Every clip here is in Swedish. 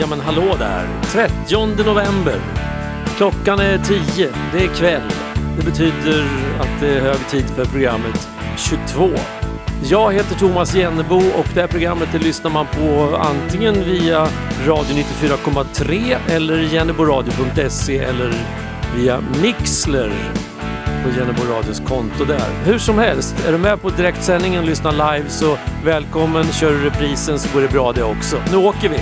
Ja men hallå där! 30 november. Klockan är 10. Det är kväll. Det betyder att det är hög tid för programmet 22. Jag heter Thomas Jennebo och det här programmet det lyssnar man på antingen via Radio 94,3 eller jenneboradio.se eller via Mixler på Jennebo Radios konto där. Hur som helst, är du med på direktsändningen och lyssnar live så välkommen. Kör du reprisen så går det bra det också. Nu åker vi!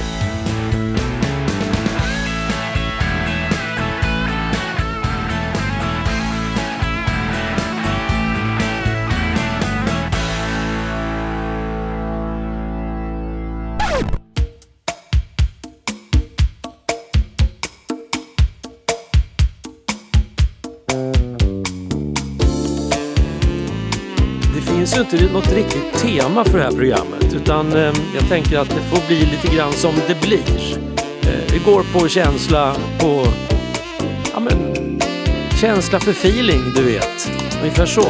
Inte något riktigt tema för det här programmet utan eh, jag tänker att det får bli lite grann som det blir. Eh, vi går på känsla, på ja, men, känsla för feeling, du vet. Ungefär så.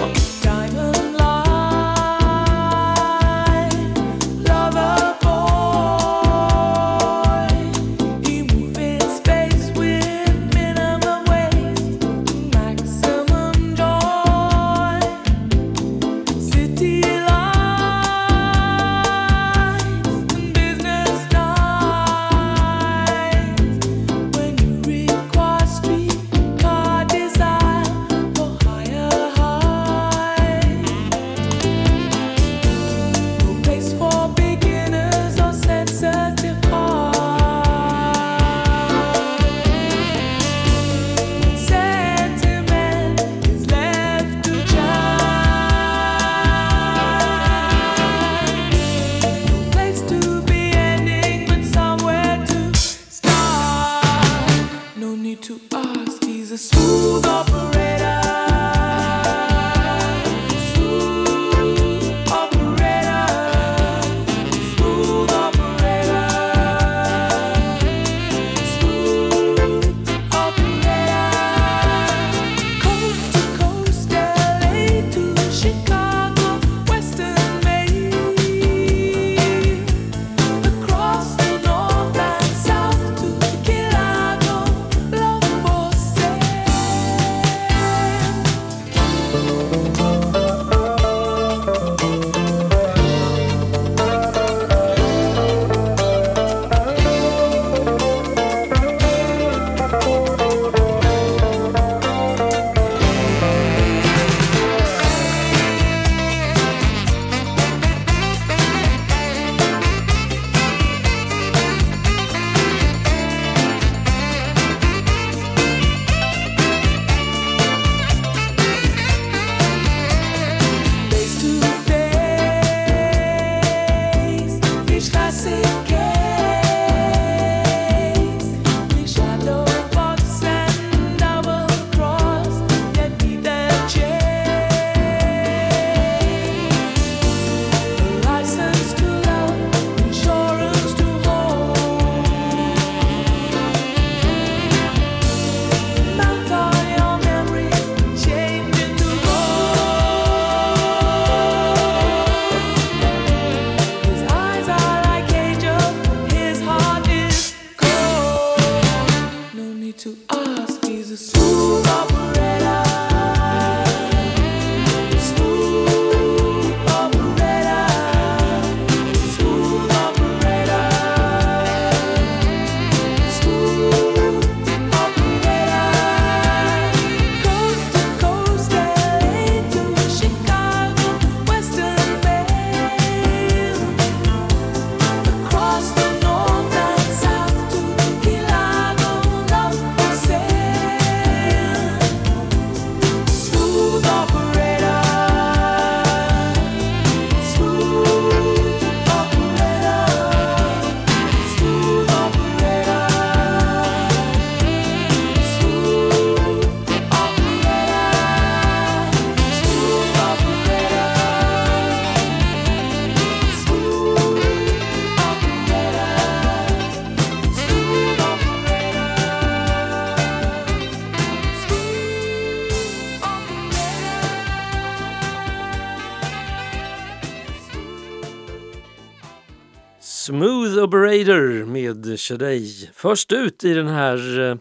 Invader med Shadej. Först ut i den här eh,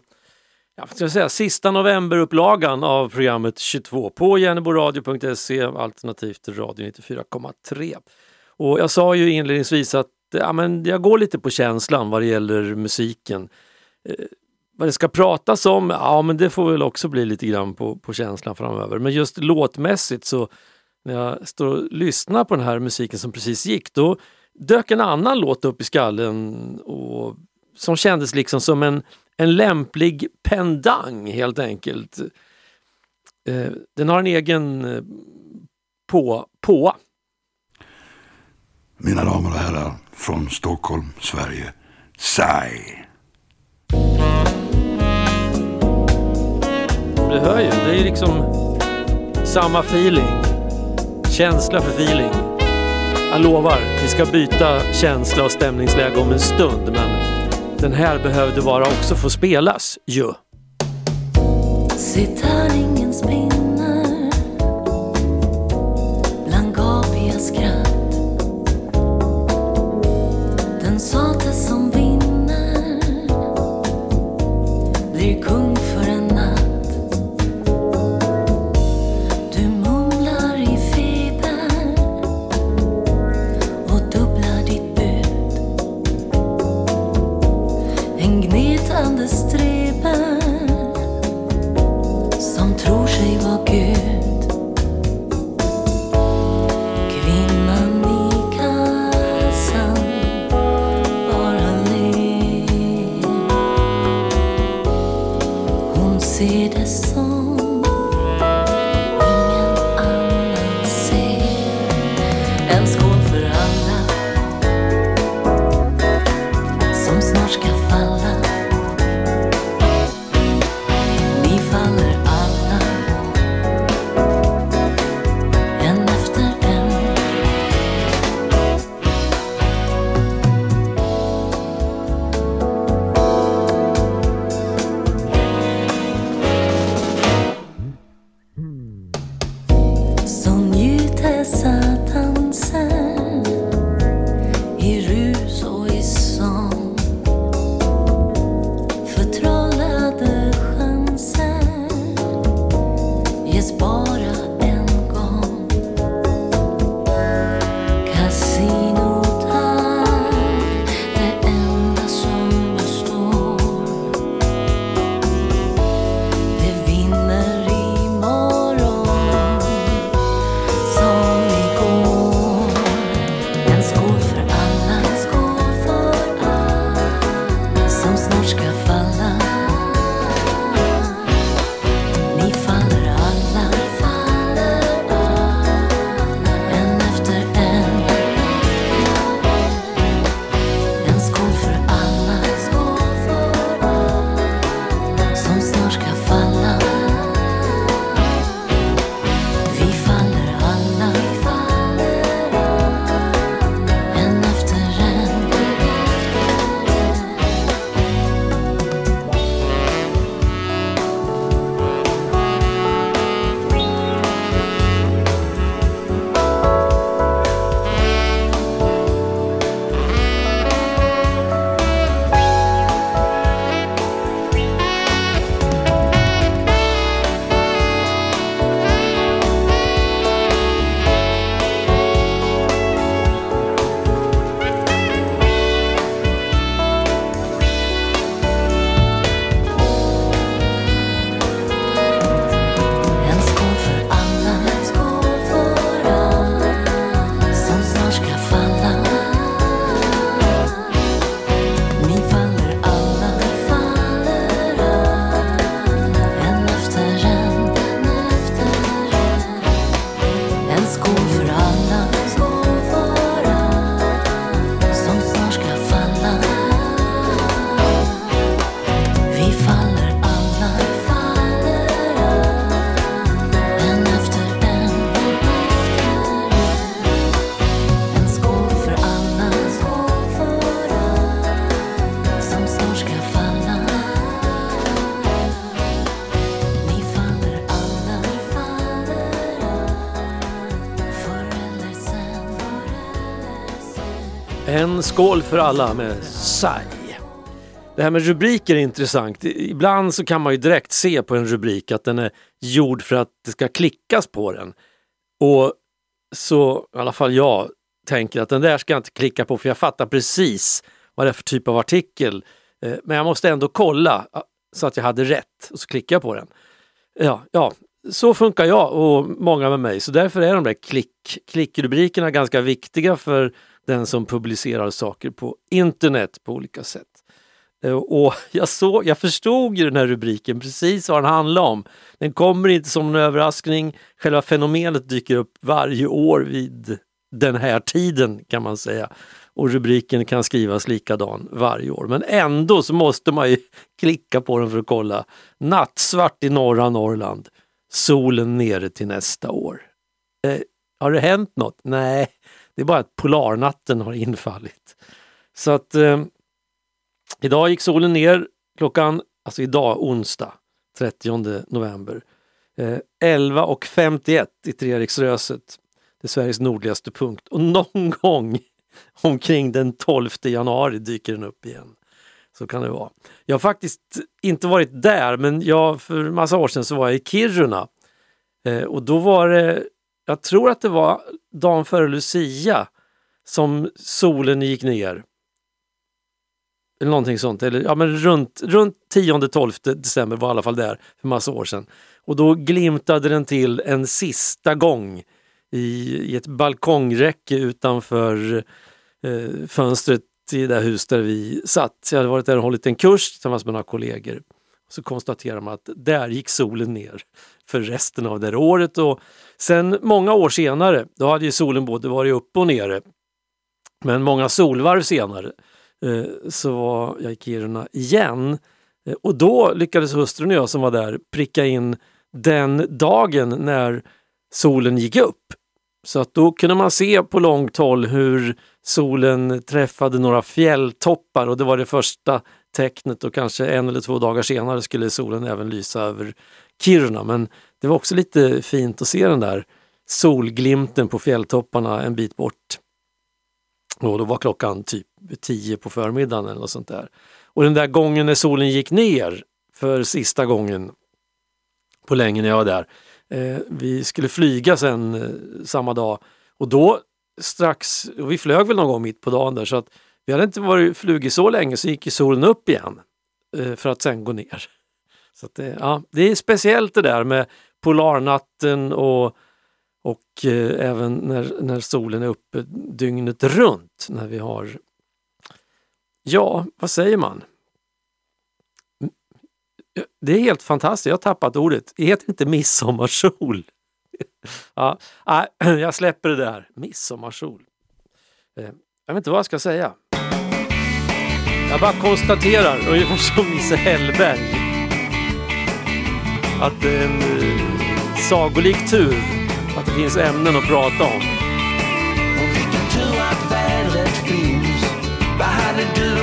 ja, ska jag säga, sista novemberupplagan av programmet 22 på jerneboradio.se alternativt radio 94,3. Och jag sa ju inledningsvis att ja, men jag går lite på känslan vad det gäller musiken. Eh, vad det ska pratas om, ja men det får väl också bli lite grann på, på känslan framöver. Men just låtmässigt så när jag står och lyssnar på den här musiken som precis gick, då dök en annan låt upp i skallen och, som kändes liksom som en, en lämplig pendang helt enkelt. Eh, den har en egen eh, på, på. Mina damer och herrar, från Stockholm, Sverige, Sai. Du hör ju, det är liksom samma feeling. Känsla för feeling. Jag lovar, vi ska byta känsla och stämningsläge om en stund men den här behövde bara också få spelas ju. Sitt spinner bland gapiga skratt. Den En skål för alla med Sai. Det här med rubriker är intressant. Ibland så kan man ju direkt se på en rubrik att den är gjord för att det ska klickas på den. Och så, i alla fall jag, tänker att den där ska jag inte klicka på för jag fattar precis vad det är för typ av artikel. Eh, men jag måste ändå kolla så att jag hade rätt och så klickar jag på den. Ja, ja, så funkar jag och många med mig. Så därför är de där klick, klickrubrikerna ganska viktiga för den som publicerar saker på internet på olika sätt. Eh, och jag, såg, jag förstod ju den här rubriken precis vad den handlar om. Den kommer inte som en överraskning. Själva fenomenet dyker upp varje år vid den här tiden kan man säga. Och rubriken kan skrivas likadan varje år. Men ändå så måste man ju klicka på den för att kolla. Nattsvart i norra Norrland. Solen nere till nästa år. Eh, har det hänt något? Nej, det är bara att polarnatten har infallit. Så att eh, idag gick solen ner klockan, alltså idag onsdag 30 november. Eh, 11.51 i Treriksröset. Det är Sveriges nordligaste punkt och någon gång omkring den 12 januari dyker den upp igen. Så kan det vara. Jag har faktiskt inte varit där men jag, för massa år sedan så var jag i Kiruna. Eh, och då var det, jag tror att det var dagen före Lucia som solen gick ner. Eller någonting sånt, eller ja men runt, runt 10-12 december var i alla fall där för massa år sedan. Och då glimtade den till en sista gång i, i ett balkongräcke utanför eh, fönstret i det hus där vi satt. Jag hade varit där och hållit en kurs tillsammans med några kollegor. Så konstaterar man att där gick solen ner för resten av det här året. Och sen många år senare, då hade ju solen både varit uppe och nere. Men många solvarv senare eh, så var jag i Kiruna igen. Eh, och då lyckades hustrun och jag som var där pricka in den dagen när solen gick upp. Så att då kunde man se på långt håll hur solen träffade några fjälltoppar och det var det första tecknet och kanske en eller två dagar senare skulle solen även lysa över Kiruna. Men det var också lite fint att se den där solglimten på fjälltopparna en bit bort. Och då var klockan typ 10 på förmiddagen eller något sånt där. Och den där gången när solen gick ner för sista gången på länge när jag var där. Eh, vi skulle flyga sen eh, samma dag och då strax, och vi flög väl någon gång mitt på dagen där så att vi hade inte varit flugit så länge så gick solen upp igen eh, för att sen gå ner. Så det, eh, ja, det är speciellt det där med polarnatten och, och eh, även när, när solen är uppe dygnet runt. När vi har, ja, vad säger man? Mm, det är helt fantastiskt, jag har tappat ordet. Det heter inte midsommarsol. ja, äh, jag släpper det där. Midsommarsol. Eh, jag vet inte vad jag ska säga. Jag bara konstaterar, ungefär som Nisse Hellberg, att det är en eh, sagolik tur att det finns ämnen att prata om. Och vilken tur att vädret finns. Vad hade du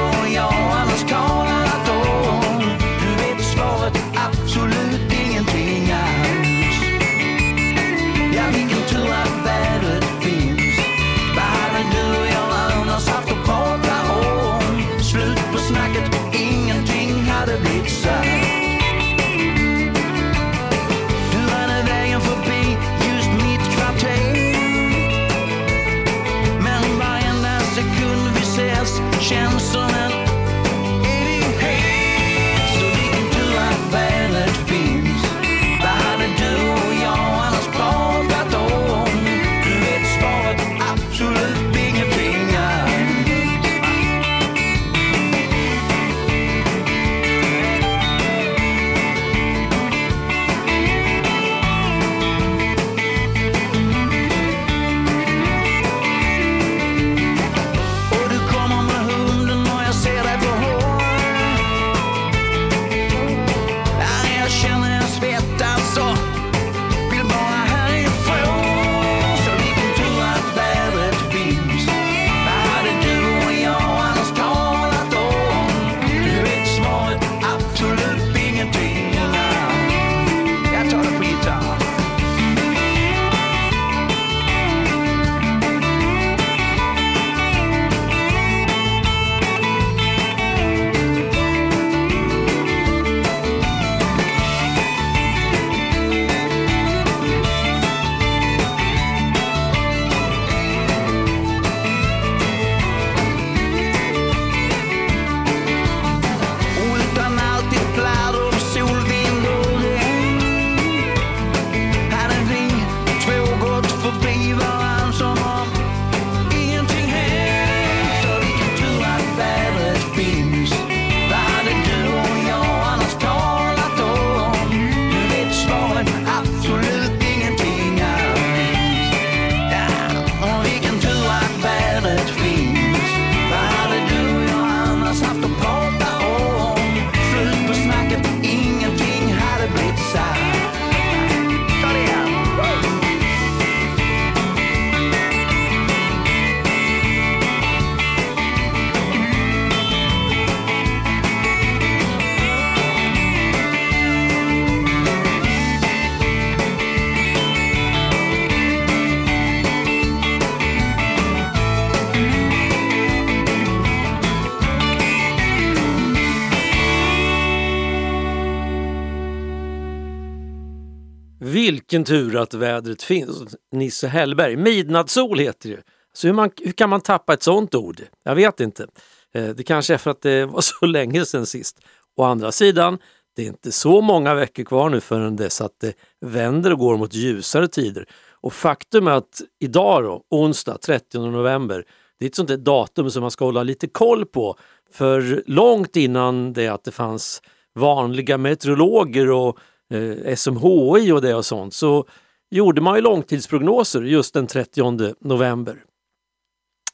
Vilken tur att vädret finns. Nisse Hellberg. Midnattssol heter det. Så hur, man, hur kan man tappa ett sånt ord? Jag vet inte. Eh, det kanske är för att det var så länge sedan sist. Å andra sidan, det är inte så många veckor kvar nu förrän dess att det vänder och går mot ljusare tider. Och faktum är att idag då, onsdag 30 november, det är ett sånt där datum som man ska hålla lite koll på. För långt innan det att det fanns vanliga meteorologer och eh, SMHI och det och sånt så gjorde man ju långtidsprognoser just den 30 november.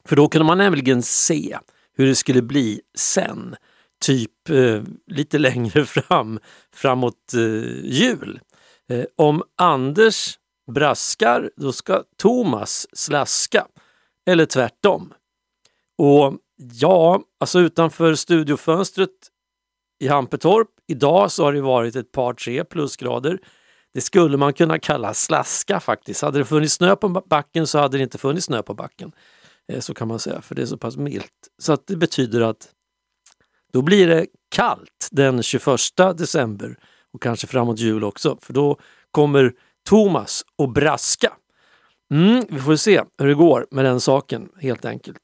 För då kunde man nämligen se hur det skulle bli sen, typ eh, lite längre fram, framåt eh, jul. Eh, om Anders braskar, då ska Thomas slaska. Eller tvärtom. Och ja, alltså utanför studiofönstret i Hampetorp idag så har det varit ett par tre plusgrader. Det skulle man kunna kalla slaska faktiskt. Hade det funnits snö på backen så hade det inte funnits snö på backen. Eh, så kan man säga, för det är så pass milt. Så att det betyder att då blir det kallt den 21 december och kanske framåt jul också, för då kommer Thomas och braska. Mm, vi får se hur det går med den saken helt enkelt.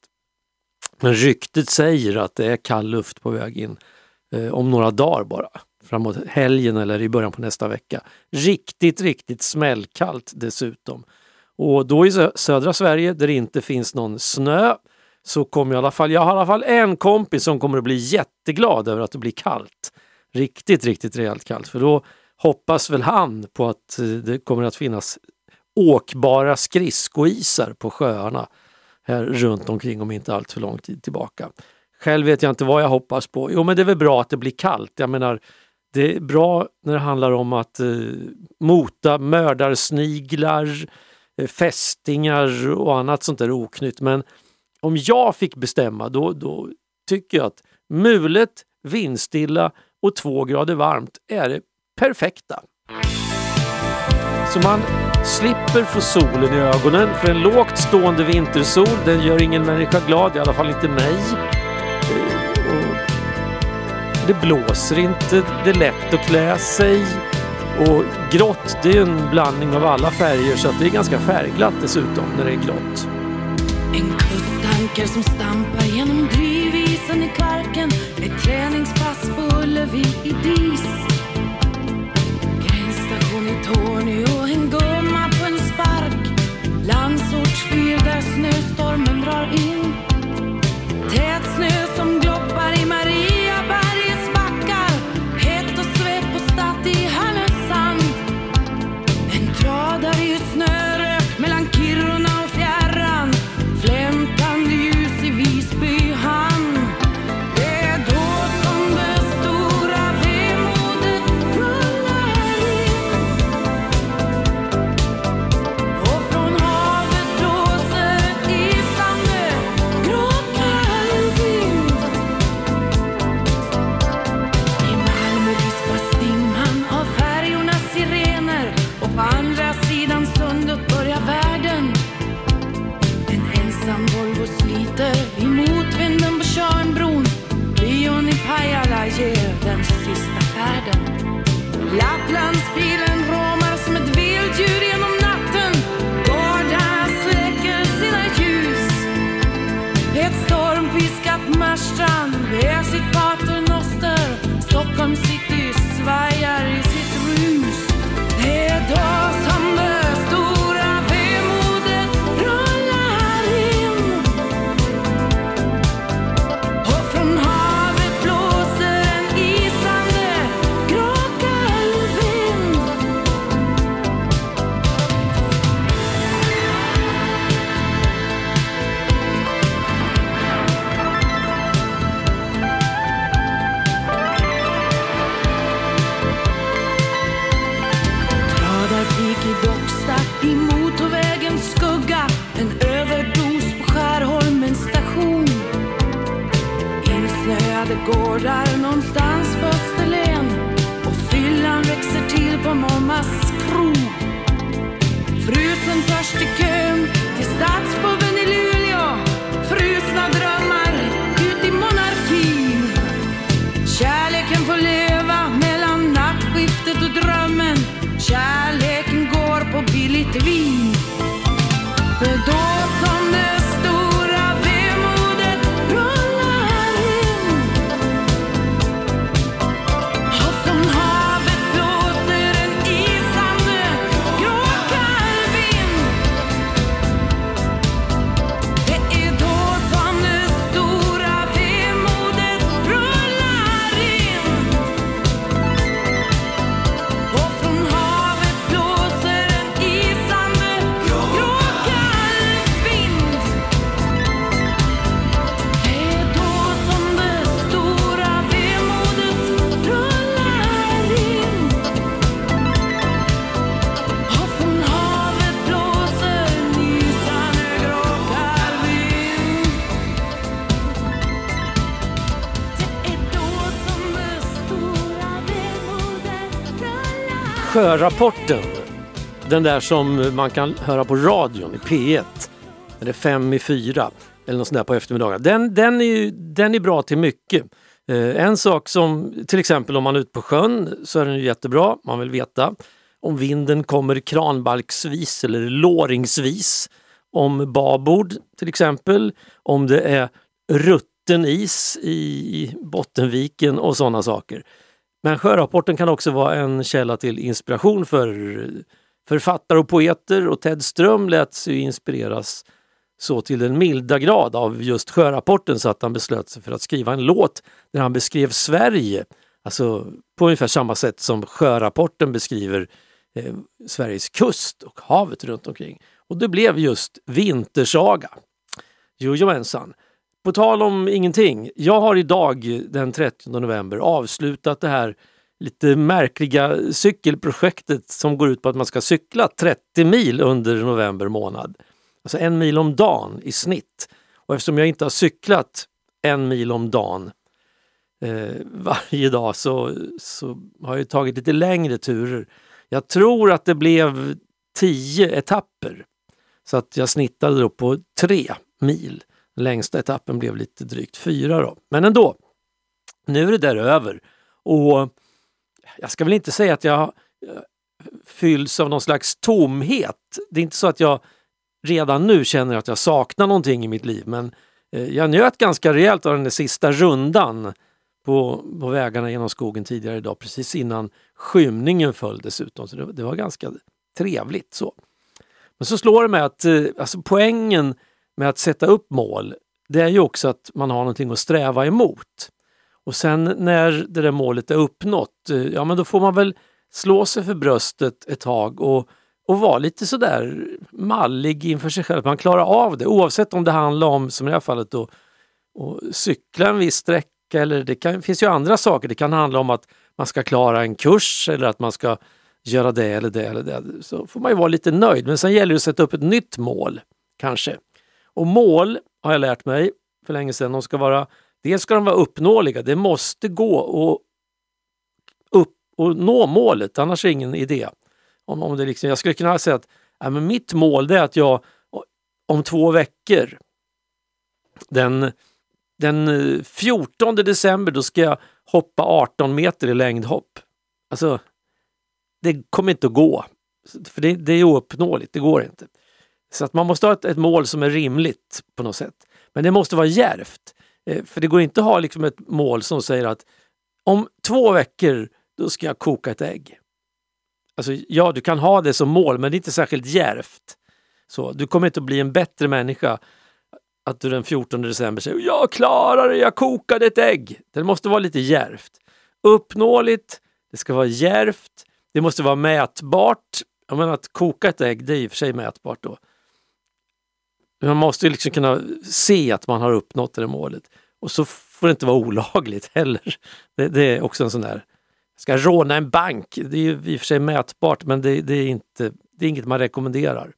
Men ryktet säger att det är kall luft på väg in eh, om några dagar bara. Framåt helgen eller i början på nästa vecka. Riktigt, riktigt smällkallt dessutom. Och då i södra Sverige där det inte finns någon snö så kommer i alla fall, jag har i alla fall en kompis som kommer att bli jätteglad över att det blir kallt. Riktigt, riktigt rejält kallt. För då hoppas väl han på att eh, det kommer att finnas åkbara skridskoisar på sjöarna här runt omkring om inte allt för lång tid tillbaka. Själv vet jag inte vad jag hoppas på. Jo men det är väl bra att det blir kallt. Jag menar, det är bra när det handlar om att eh, mota mördarsniglar, eh, fästingar och annat sånt där oknytt. Men om jag fick bestämma då, då tycker jag att mulet, vindstilla och två grader varmt är det perfekta. Så man slipper få solen i ögonen för en lågt stående vintersol den gör ingen människa glad, i alla fall inte mig. Det blåser inte, det är lätt att klä sig. Och grått, det är en blandning av alla färger så att det är ganska färgglatt dessutom när det är grått. En kusttanker som stampar genom drivisen i Kvarken Ett träningspass på Ullevi i dis Gränsstation i Torneå, en gumma på en spark Landsortsfyr där snöstormen drar in Tät Sjörapporten. Den där som man kan höra på radion i P1. Eller fem i fyra eller något sånt där på eftermiddagen. Den, den, är, ju, den är bra till mycket. Eh, en sak som till exempel om man är ute på sjön så är den ju jättebra. Man vill veta om vinden kommer kranbalksvis eller låringsvis. Om babord till exempel. Om det är rutten is i Bottenviken och sådana saker. Men sjörapporten kan också vara en källa till inspiration för författare och poeter och Ted Ström lät sig inspireras så till den milda grad av just sjörapporten så att han beslöt sig för att skriva en låt där han beskrev Sverige, alltså på ungefär samma sätt som sjörapporten beskriver eh, Sveriges kust och havet runt omkring. Och det blev just Vintersaga. Jojomensan. På tal om ingenting. Jag har idag den 30 november avslutat det här lite märkliga cykelprojektet som går ut på att man ska cykla 30 mil under november månad. Alltså en mil om dagen i snitt. Och eftersom jag inte har cyklat en mil om dagen eh, varje dag så, så har jag tagit lite längre turer. Jag tror att det blev tio etapper. Så att jag snittade då på tre mil. Den längsta etappen blev lite drygt fyra då. Men ändå, nu är det där över. Och jag ska väl inte säga att jag eh, fylls av någon slags tomhet. Det är inte så att jag redan nu känner att jag saknar någonting i mitt liv men eh, jag njöt ganska rejält av den där sista rundan på, på vägarna genom skogen tidigare idag precis innan skymningen föll dessutom. Så det, det var ganska trevligt. så. Men så slår det mig att eh, alltså poängen med att sätta upp mål det är ju också att man har någonting att sträva emot. Och sen när det där målet är uppnått, eh, ja men då får man väl slå sig för bröstet ett tag och, och vara lite sådär mallig inför sig själv. Man klarar av det oavsett om det handlar om, som i det här fallet, då, att cykla en viss sträcka eller det kan, finns ju andra saker. Det kan handla om att man ska klara en kurs eller att man ska göra det eller det eller det. Så får man ju vara lite nöjd. Men sen gäller det att sätta upp ett nytt mål, kanske. Och mål har jag lärt mig för länge sedan, de ska vara Dels ska de vara uppnåeliga, det måste gå att upp och nå målet, annars är det ingen idé. Om, om det liksom, jag skulle kunna säga att ja, men mitt mål är att jag om två veckor, den, den eh, 14 december, då ska jag hoppa 18 meter i längdhopp. Alltså, det kommer inte att gå. För det, det är ouppnåeligt, det går inte. Så att man måste ha ett, ett, mål som är rimligt på något sätt. Men det måste vara järvt. Eh, för det går inte att ha liksom ett mål som säger att om två veckor då ska jag koka ett ägg. Alltså, ja, du kan ha det som mål men det är inte särskilt järvt. Så, du kommer inte att bli en bättre människa att du den 14 december säger jag klarar det, jag kokade ett ägg. Det måste vara lite järvt. Uppnåeligt, det ska vara järvt, det måste vara mätbart. Jag menar att koka ett ägg, det är i och för sig mätbart då. Man måste liksom kunna se att man har uppnått det målet. Och så får det inte vara olagligt heller. Det, det är också en sån där, ska råna en bank, det är ju i och för sig mätbart men det, det, är, inte, det är inget man rekommenderar.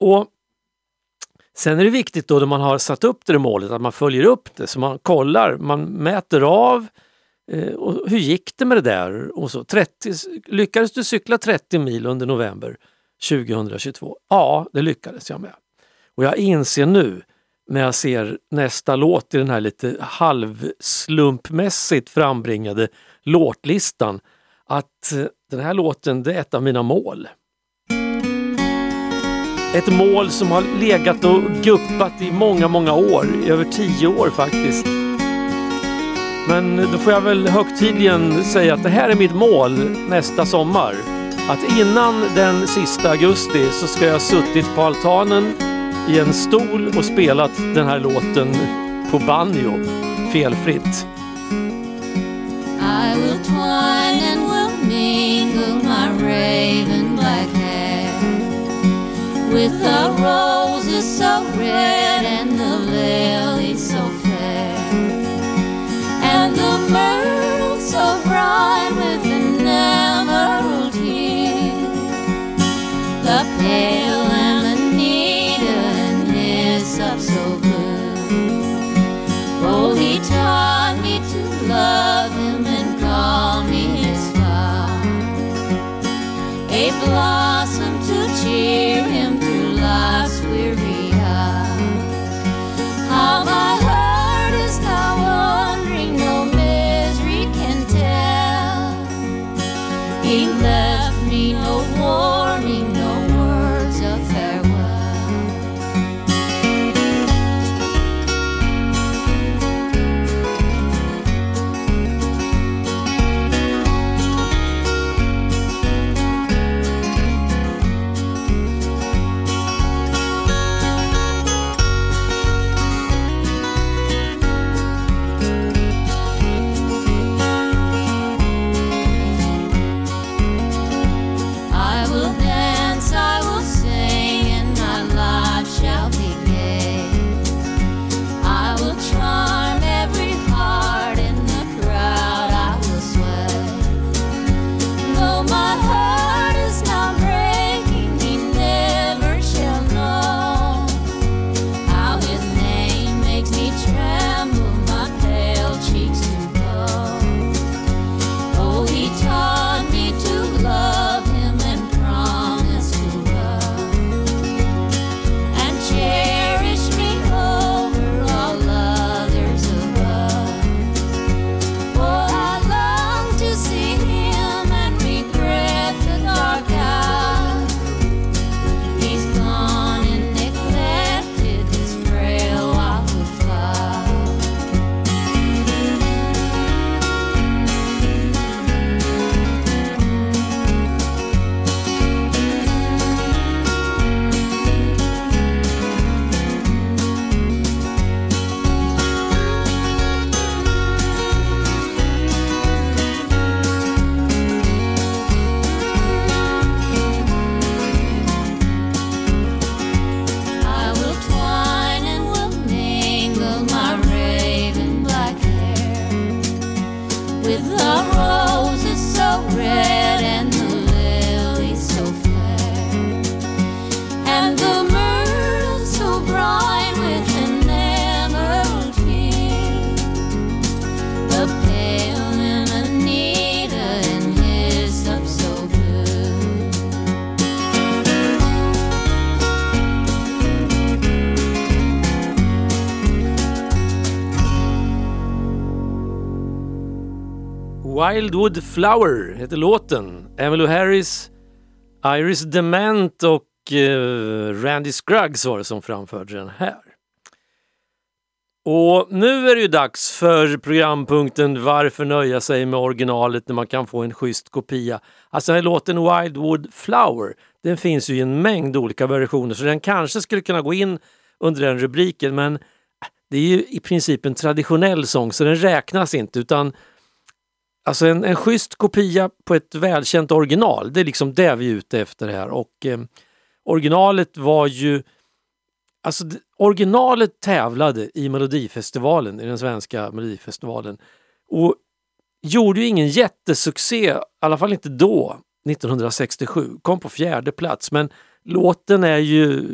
Och Sen är det viktigt då när man har satt upp det där målet att man följer upp det, så man kollar, man mäter av eh, och hur gick det med det där? Och så, 30, lyckades du cykla 30 mil under november 2022? Ja, det lyckades jag med. Och jag inser nu när jag ser nästa låt i den här lite halvslumpmässigt frambringade låtlistan att eh, den här låten det är ett av mina mål. Ett mål som har legat och guppat i många, många år, i över tio år faktiskt. Men då får jag väl högtidligen säga att det här är mitt mål nästa sommar. Att innan den sista augusti så ska jag ha suttit på altanen i en stol och spelat den här låten på banjo felfritt. I will twine and will mingle my raven black hair with the roses so red and the lilies so fair and the myrtle so bright love. Wildwood Flower heter låten. Emmylou Harris, Iris Dement och eh, Randy Scruggs var det som framförde den här. Och nu är det ju dags för programpunkten Varför nöja sig med originalet när man kan få en schysst kopia? Alltså den här låten Wildwood Flower, den finns ju i en mängd olika versioner så den kanske skulle kunna gå in under den rubriken men äh, det är ju i princip en traditionell sång så den räknas inte utan Alltså en, en schysst kopia på ett välkänt original, det är liksom det vi är ute efter här. Och eh, originalet var ju... Alltså originalet tävlade i Melodifestivalen, i den svenska Melodifestivalen. Och gjorde ju ingen jättesuccé, i alla fall inte då, 1967. Kom på fjärde plats, men låten är ju...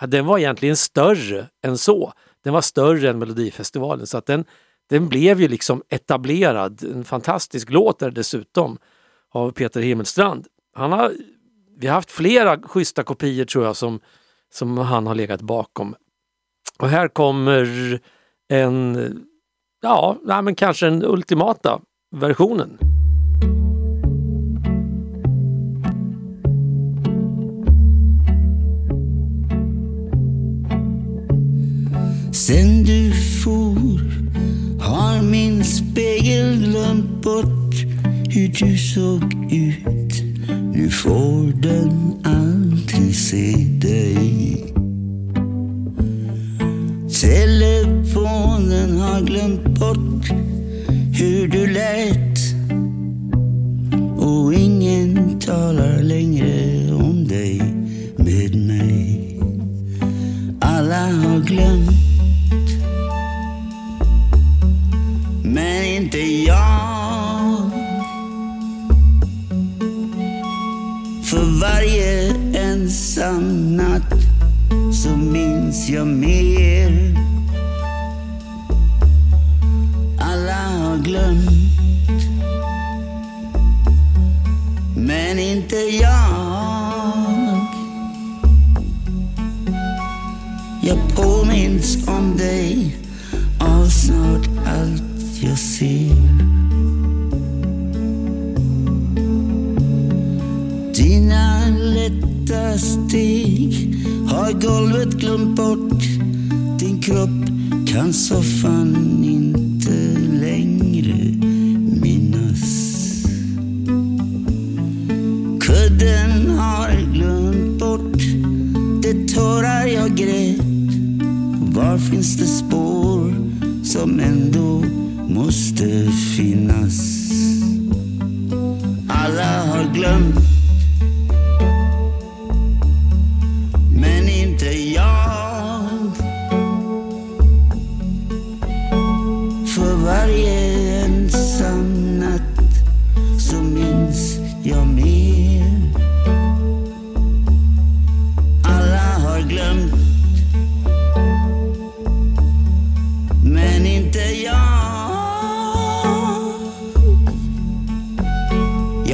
Ja, den var egentligen större än så. Den var större än Melodifestivalen så att den, den blev ju liksom etablerad. En fantastisk låt är det dessutom av Peter Himmelstrand. Han har, vi har haft flera schyssta kopior tror jag som, som han har legat bakom. Och här kommer en, ja, nej, men kanske den ultimata versionen. Sen du for har min spegel glömt bort hur du såg ut. Nu får den aldrig se dig. Telefonen har glömt bort hur du lät. Och ingen talar sun golvet glömt bort. Din kropp kan soffan inte längre minnas. Kudden har glömt bort de tårar jag grät. Var finns det spår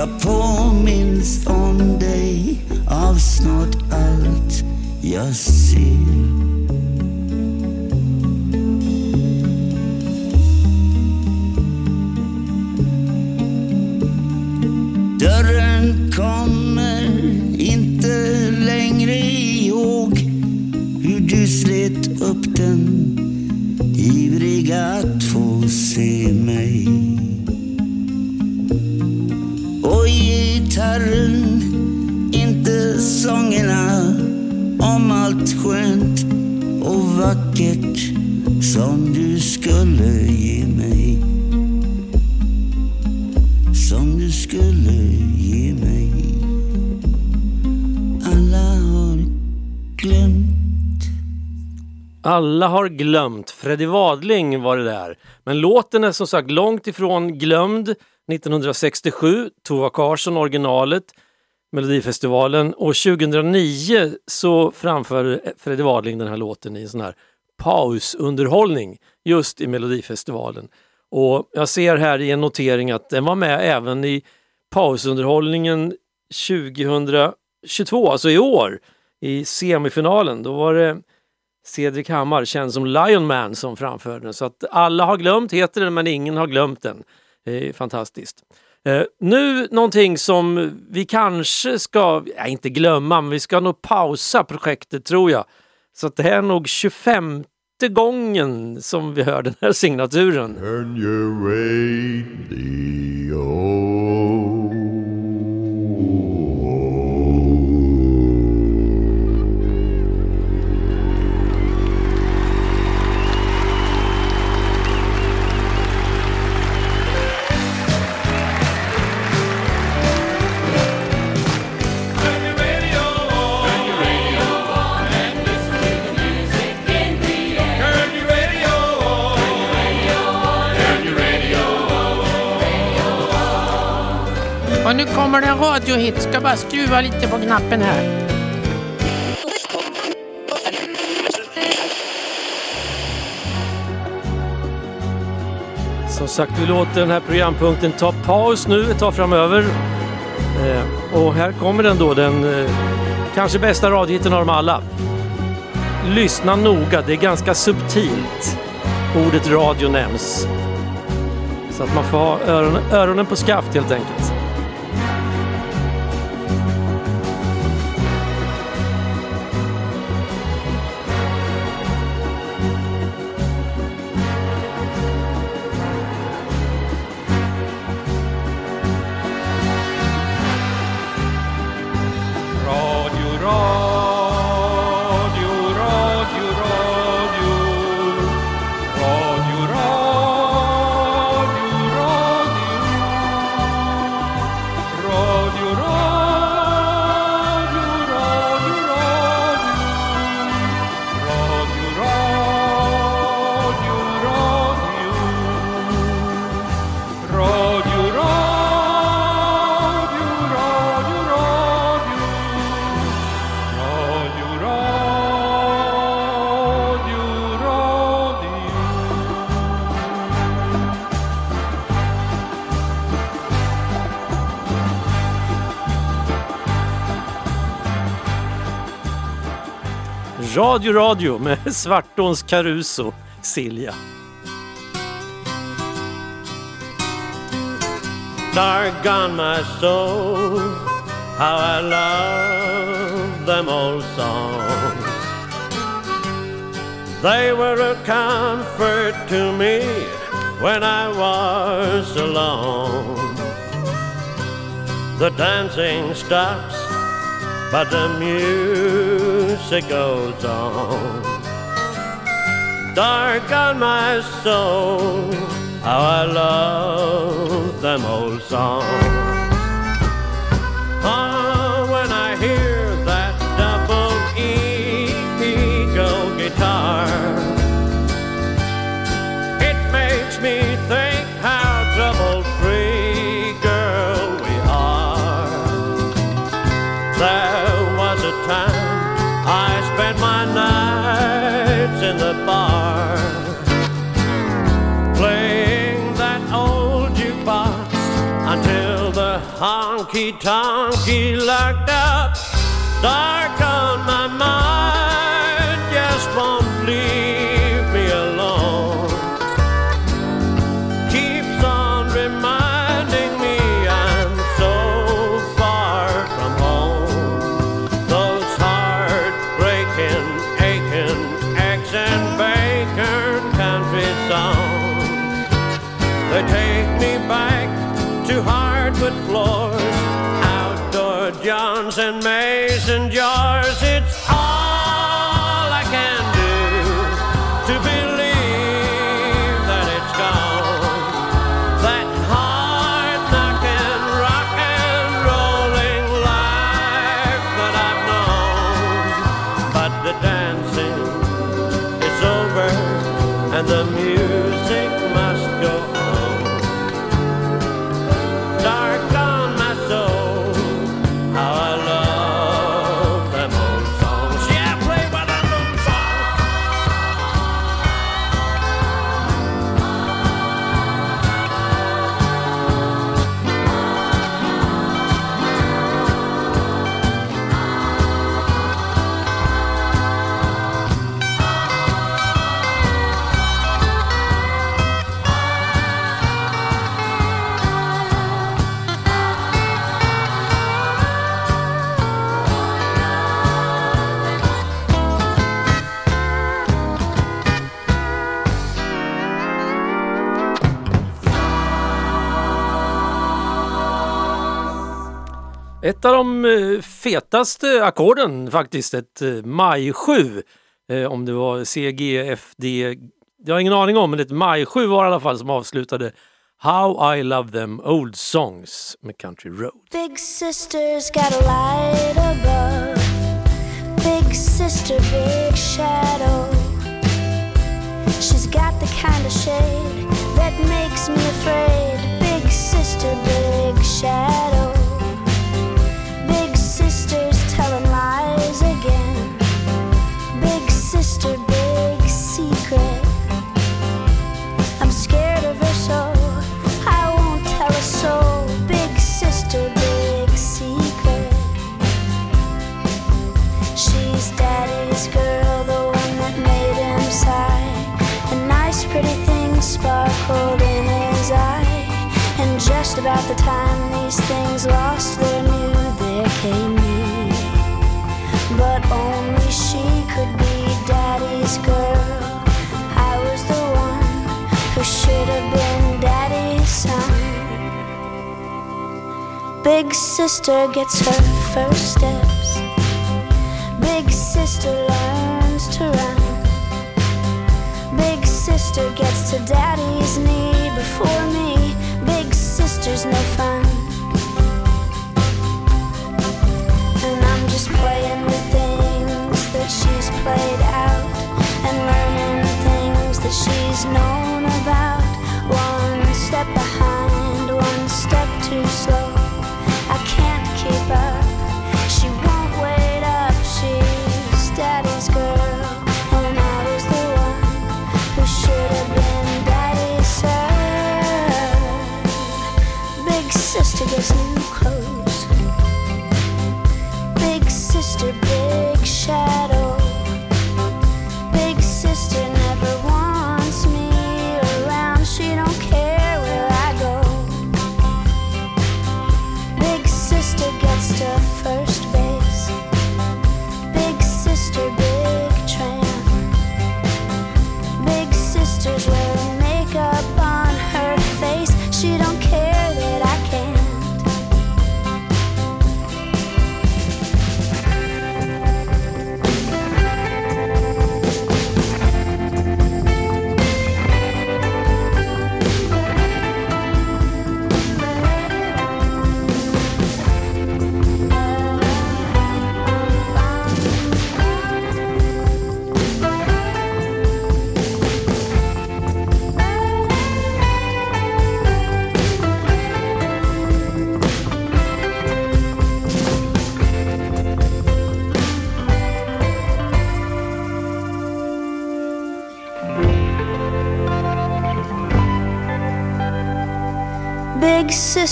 Jag påminns om dig av snart allt jag ser. Har glömt. Freddie Wadling var det där. Men låten är som sagt långt ifrån glömd. 1967, Tova Carson, originalet, Melodifestivalen och 2009 så framförde Freddie Wadling den här låten i en sån här pausunderhållning just i Melodifestivalen. Och jag ser här i en notering att den var med även i pausunderhållningen 2022, alltså i år, i semifinalen. Då var det Cedric Hammar, känd som Lion Man, som framförde den. Så att alla har glömt heter den, men ingen har glömt den. Det är fantastiskt. Eh, nu någonting som vi kanske ska, ja, inte glömma, men vi ska nog pausa projektet tror jag. Så att det här är nog 25 gången som vi hör den här signaturen. Radio hit. Ska bara skruva lite på knappen här. Som sagt, vi låter den här programpunkten ta paus nu ett tag framöver. Eh, och här kommer den då, den eh, kanske bästa radiohiten av dem alla. Lyssna noga, det är ganska subtilt. Ordet radio nämns. Så att man får ha öronen, öronen på skaft helt enkelt. Radio Radio med Svartåns Caruso, Silja. Doggone my soul, how I love them old songs. They were a comfort to me when I was alone. The dancing stops, but the music goes on. Dark on my soul, how I love them old songs. Honky tonky locked up. Dark on Ett av de eh, fetaste ackorden faktiskt, ett eh, maj 7. Eh, om det var C, G, F, D. Jag har ingen aning om, men ett maj 7 var det i alla fall som avslutade How I Love Them Old Songs med Country Road. Big sister's got a light above. Big sister, big shadow. She's got the kind of shade that makes me afraid. Big sister, big shadow. Sister's telling lies again. Big sister, big secret. I'm scared of her so I won't tell a soul. Big sister, big secret. She's daddy's girl, the one that made him sigh. A nice, pretty thing sparkled in his eye. And just about the time these things lost their Big sister gets her first steps. Big sister learns to run. Big sister gets to daddy's knee before me. Big sister's no fun. And I'm just playing with things that she's played out and learning things that she's known about. One step behind, one step too slow keep up.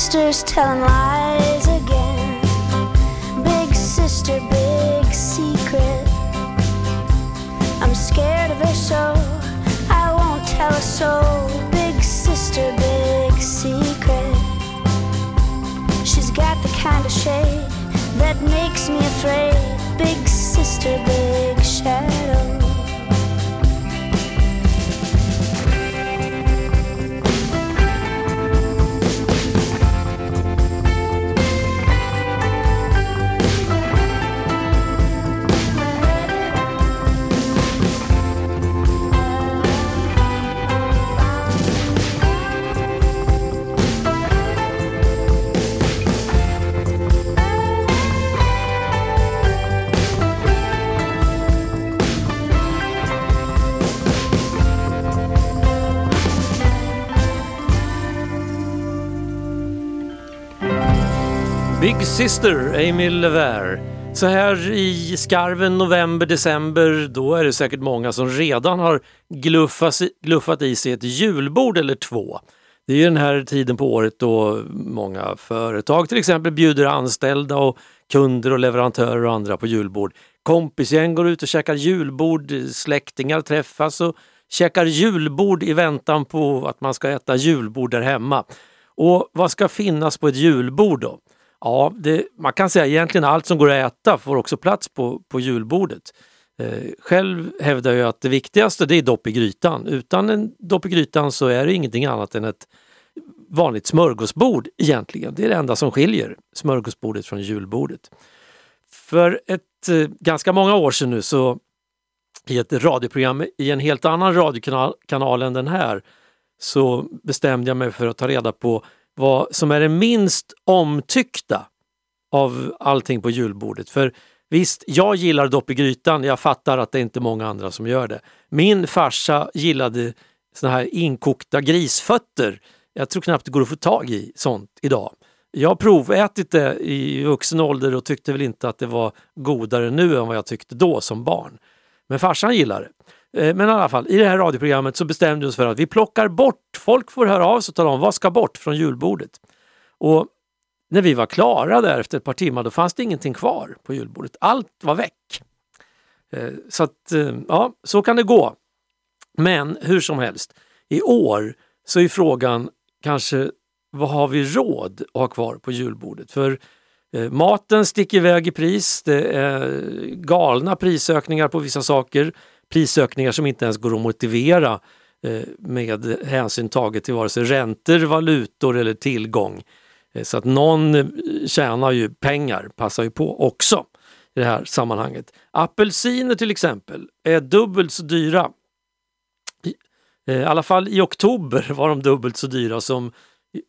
Sister's telling lies Sister, Emil Levere. Så här i skarven november, december, då är det säkert många som redan har gluffat, gluffat i sig ett julbord eller två. Det är ju den här tiden på året då många företag till exempel bjuder anställda och kunder och leverantörer och andra på julbord. Kompisgäng går ut och käkar julbord, släktingar träffas och käkar julbord i väntan på att man ska äta julbord där hemma. Och vad ska finnas på ett julbord då? Ja, det, man kan säga egentligen allt som går att äta får också plats på, på julbordet. Eh, själv hävdar jag att det viktigaste det är dopp i grytan. Utan en dopp i grytan så är det ingenting annat än ett vanligt smörgåsbord egentligen. Det är det enda som skiljer smörgåsbordet från julbordet. För ett eh, ganska många år sedan nu så i ett radioprogram i en helt annan radiokanal kanal än den här så bestämde jag mig för att ta reda på vad som är det minst omtyckta av allting på julbordet. För visst, jag gillar dopp i grytan, jag fattar att det är inte många andra som gör det. Min farsa gillade såna här inkokta grisfötter. Jag tror knappt det går att få tag i sånt idag. Jag har provätit det i vuxen ålder och tyckte väl inte att det var godare nu än vad jag tyckte då som barn. Men farsan gillar det. Eh, men i alla fall, i det här radioprogrammet så bestämde vi oss för att vi plockar bort, folk får höra av sig och tala om vad ska bort från julbordet. Och när vi var klara där efter ett par timmar då fanns det ingenting kvar på julbordet. Allt var väck. Eh, så att, eh, ja, så kan det gå. Men hur som helst, i år så är frågan kanske vad har vi råd att ha kvar på julbordet? För eh, maten sticker iväg i pris, det är galna prisökningar på vissa saker prisökningar som inte ens går att motivera eh, med hänsyn taget till vare sig räntor, valutor eller tillgång. Eh, så att någon eh, tjänar ju pengar, passar ju på också i det här sammanhanget. Apelsiner till exempel är dubbelt så dyra. I, alla fall i oktober var de dubbelt så dyra som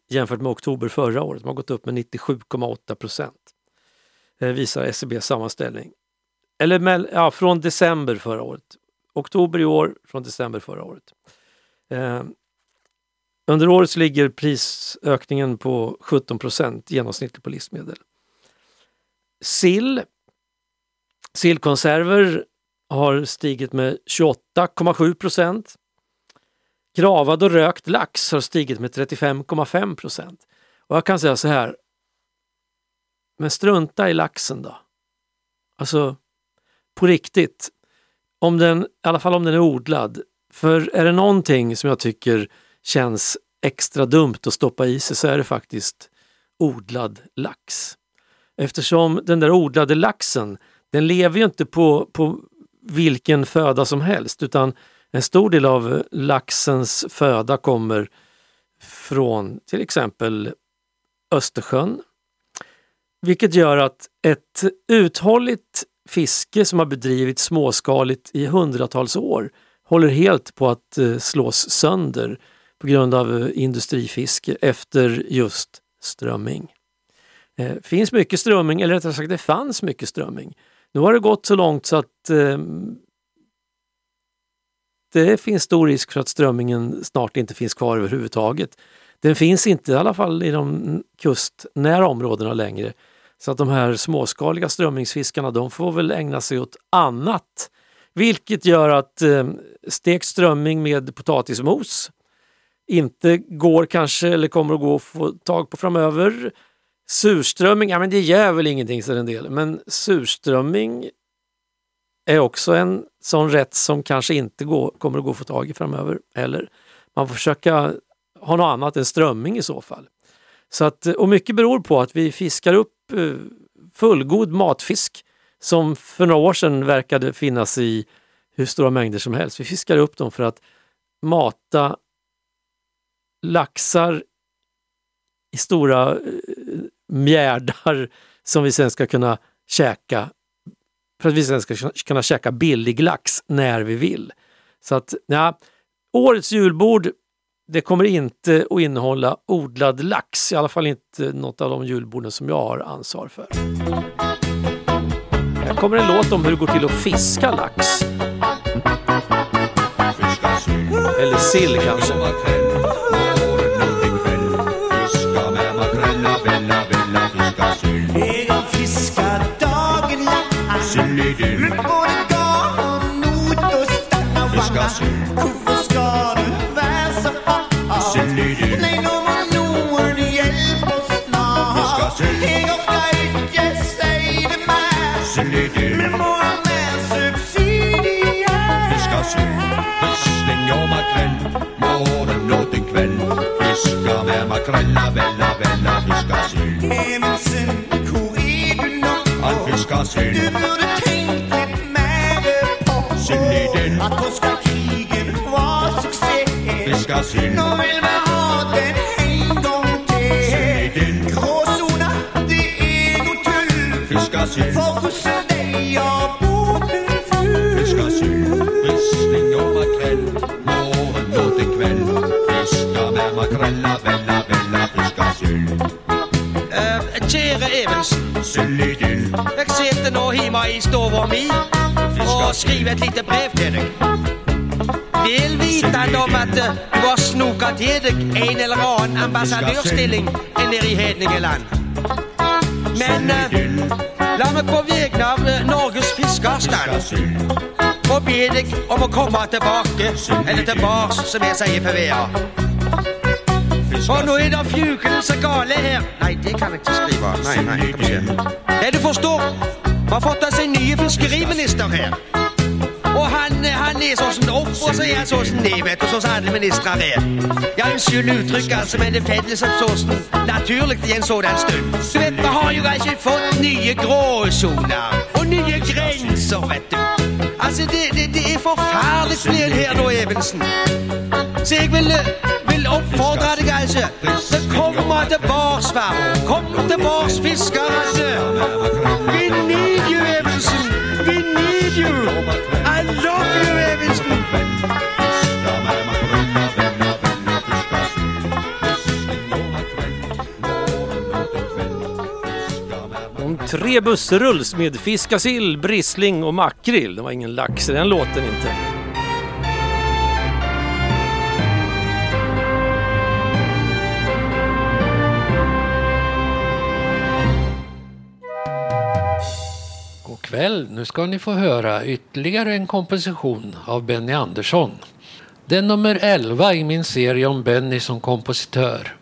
jämfört med oktober förra året. De har gått upp med 97,8 procent. Visar SCBs sammanställning. Eller med, ja, från december förra året oktober i år från december förra året. Eh, under året så ligger prisökningen på 17 procent genomsnittligt på livsmedel. Sill, sillkonserver har stigit med 28,7 procent. Gravad och rökt lax har stigit med 35,5 procent. Och jag kan säga så här, men strunta i laxen då. Alltså, på riktigt, om den, i alla fall om den är odlad. För är det någonting som jag tycker känns extra dumt att stoppa i sig så är det faktiskt odlad lax. Eftersom den där odlade laxen, den lever ju inte på, på vilken föda som helst utan en stor del av laxens föda kommer från till exempel Östersjön. Vilket gör att ett uthålligt fiske som har bedrivits småskaligt i hundratals år håller helt på att eh, slås sönder på grund av eh, industrifiske efter just strömming. Det finns mycket strömming, eller rättare sagt det fanns mycket strömming. Nu har det gått så långt så att eh, det finns stor risk för att strömmingen snart inte finns kvar överhuvudtaget. Den finns inte i alla fall i de kustnära områdena längre. Så att de här småskaliga strömmingsfiskarna de får väl ägna sig åt annat. Vilket gör att eh, stekt strömming med potatismos inte går kanske eller kommer att gå att få tag på framöver. Surströmming, ja men det gör väl ingenting så en del, men surströmming är också en sån rätt som kanske inte går, kommer att gå att få tag i framöver. Eller man får försöka ha något annat än strömming i så fall. Så att, och mycket beror på att vi fiskar upp Eh, fullgod matfisk som för några år sedan verkade finnas i hur stora mängder som helst. Vi fiskar upp dem för att mata laxar i stora eh, mjärdar som vi sen ska kunna käka för att vi sen ska kunna käka billig lax när vi vill. Så att, ja, årets julbord det kommer inte att innehålla odlad lax, i alla fall inte något av de julborden som jag har ansvar för. Här kommer en låt om hur det går till att fiska lax. Eller sill kanske. crella bella bella fiskarsyn. Hemsen, korrigen og Al fiskarsyn. Du burde trinken, litt mer Sind die denn? den. At Oscar Krigen var suksess. Fiskarsyn. Nå vil vi ha Den. jeg sitter nå hjemme i stua mi og skriver et lite brev til deg. Vel vitende om at eh, du har snoka til deg en eller annen ambassadørstilling nede i Hedningeland. Men eh, la meg på vegne av eh, Norges fiskerstand få be deg om å komme tilbake, eller tilbake, som jeg sier på VA. For nå er det fjugene så gale her. Nei, det kan jeg ikke skrive. Nei, nei, skal vi se. Ja, du forstår. Vi har fått oss en ny fiskeriminister her. Og han, han er sånn som opp, og så er han sånn som ned, vet du, sånn som alle ministre er. Ja, unnskyld uttrykket, altså, men det er felles sånn naturlig i en sådan stund. Du vet, vi har jo ikke fått nye gråsoner nya gränser vet du. Alltså det, det, det är förfärligt snällt här då Evensen. Så jag vill, øh, vill uppfordra dig alltså. Så å tillbaks va. Kom tillbaks fiskare. Vi need you, Evensen. We need you. I love you, Evensen. Tre bussrulls med fiskasill, brissling och makrill. Det var ingen lax i den låten inte. God kväll, nu ska ni få höra ytterligare en komposition av Benny Andersson. Den nummer 11 i min serie om Benny som kompositör.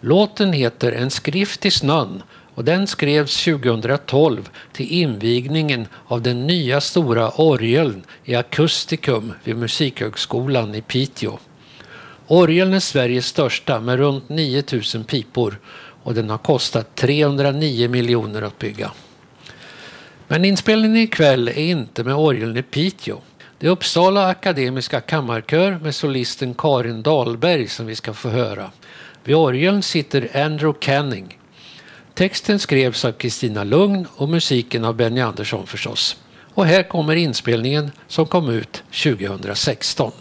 Låten heter En skrift i snön och den skrevs 2012 till invigningen av den nya stora orgeln i Akustikum vid Musikhögskolan i Piteå. Orgeln är Sveriges största med runt 9000 pipor och den har kostat 309 miljoner att bygga. Men inspelningen ikväll är inte med orgeln i Piteå. Det är Uppsala Akademiska Kammarkör med solisten Karin Dahlberg som vi ska få höra. Vid orgeln sitter Andrew Canning. Texten skrevs av Kristina Lugn och musiken av Benny Andersson förstås. Och här kommer inspelningen som kom ut 2016.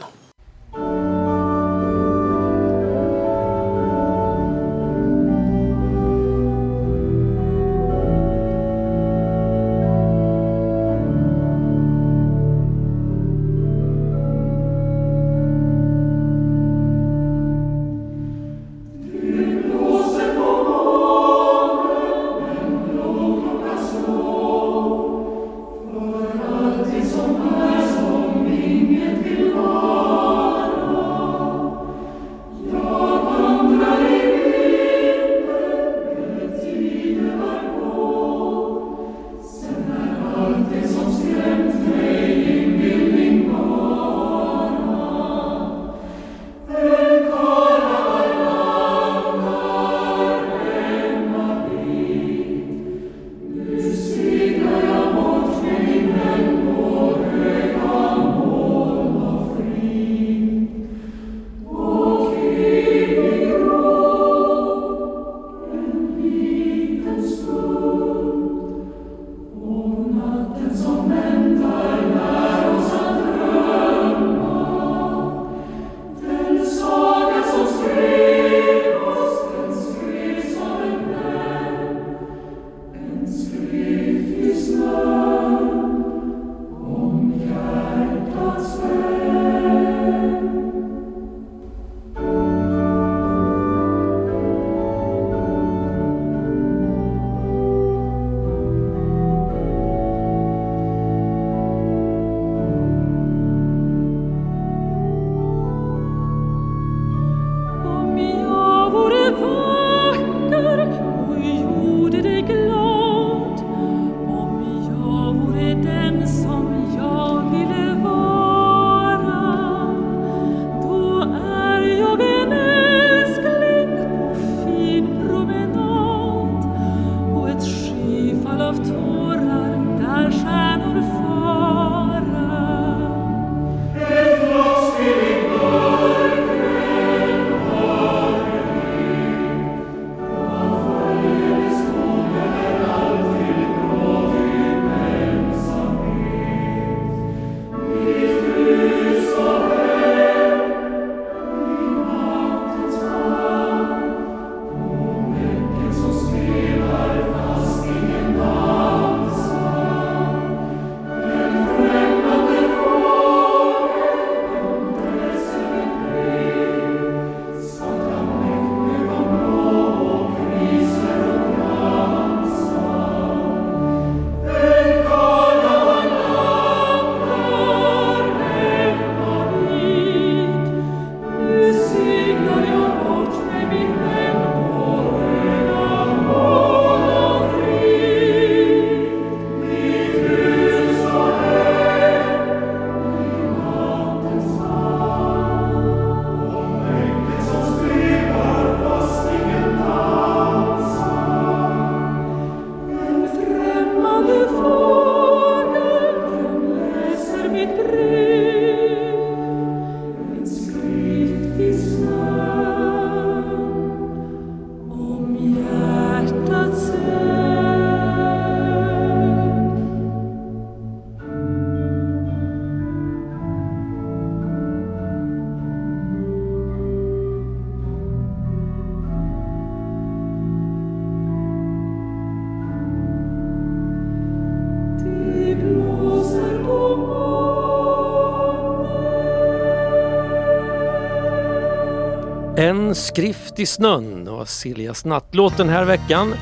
skrift i snön och Siljas nattlåt den här veckan.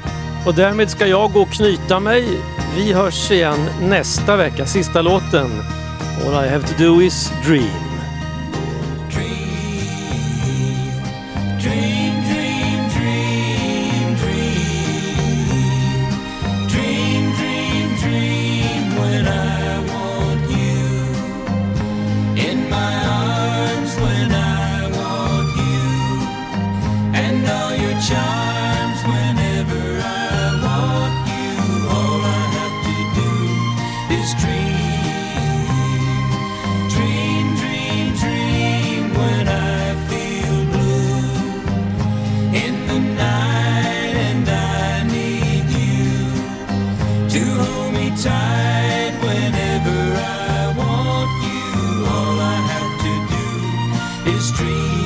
Och därmed ska jag gå och knyta mig. Vi hörs igen nästa vecka, sista låten. All I have to do is dream. street.